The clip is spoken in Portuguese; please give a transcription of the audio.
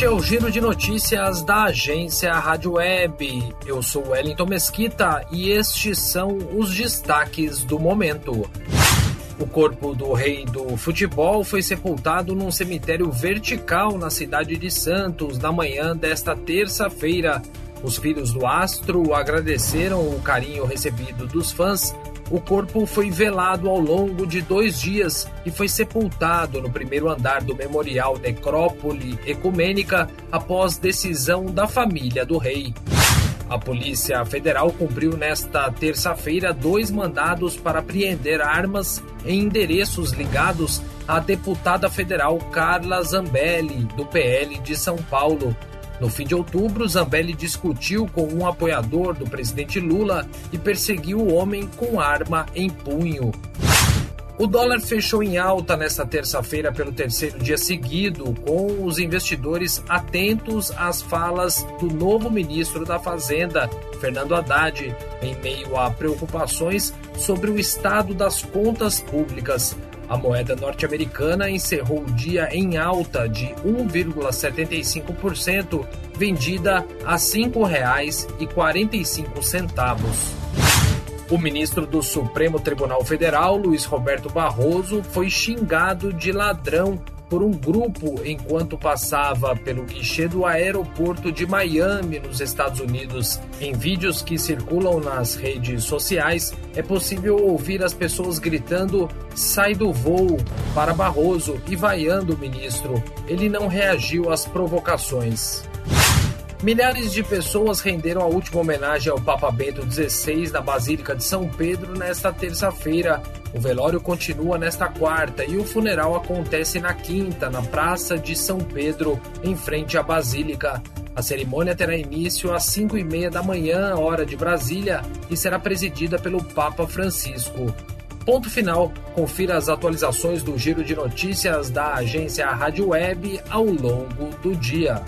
Este é o Giro de Notícias da agência Rádio Web. Eu sou Wellington Mesquita e estes são os destaques do momento. O corpo do rei do futebol foi sepultado num cemitério vertical na cidade de Santos na manhã desta terça-feira. Os filhos do astro agradeceram o carinho recebido dos fãs o corpo foi velado ao longo de dois dias e foi sepultado no primeiro andar do Memorial Necrópole Ecumênica após decisão da família do rei. A Polícia Federal cumpriu nesta terça-feira dois mandados para apreender armas em endereços ligados à deputada federal Carla Zambelli, do PL de São Paulo. No fim de outubro, Zambelli discutiu com um apoiador do presidente Lula e perseguiu o homem com arma em punho. O dólar fechou em alta nesta terça-feira pelo terceiro dia seguido, com os investidores atentos às falas do novo ministro da Fazenda, Fernando Haddad, em meio a preocupações sobre o estado das contas públicas. A moeda norte-americana encerrou o dia em alta de 1,75%, vendida a R$ 5,45. O ministro do Supremo Tribunal Federal, Luiz Roberto Barroso, foi xingado de ladrão por um grupo enquanto passava pelo guichê do aeroporto de Miami, nos Estados Unidos. Em vídeos que circulam nas redes sociais, é possível ouvir as pessoas gritando: sai do voo para Barroso e vaiando o ministro. Ele não reagiu às provocações. Milhares de pessoas renderam a última homenagem ao Papa Bento XVI na Basílica de São Pedro nesta terça-feira. O velório continua nesta quarta e o funeral acontece na quinta, na Praça de São Pedro, em frente à Basílica. A cerimônia terá início às 5 e meia da manhã, hora de Brasília, e será presidida pelo Papa Francisco. Ponto final. Confira as atualizações do giro de notícias da agência Rádio Web ao longo do dia.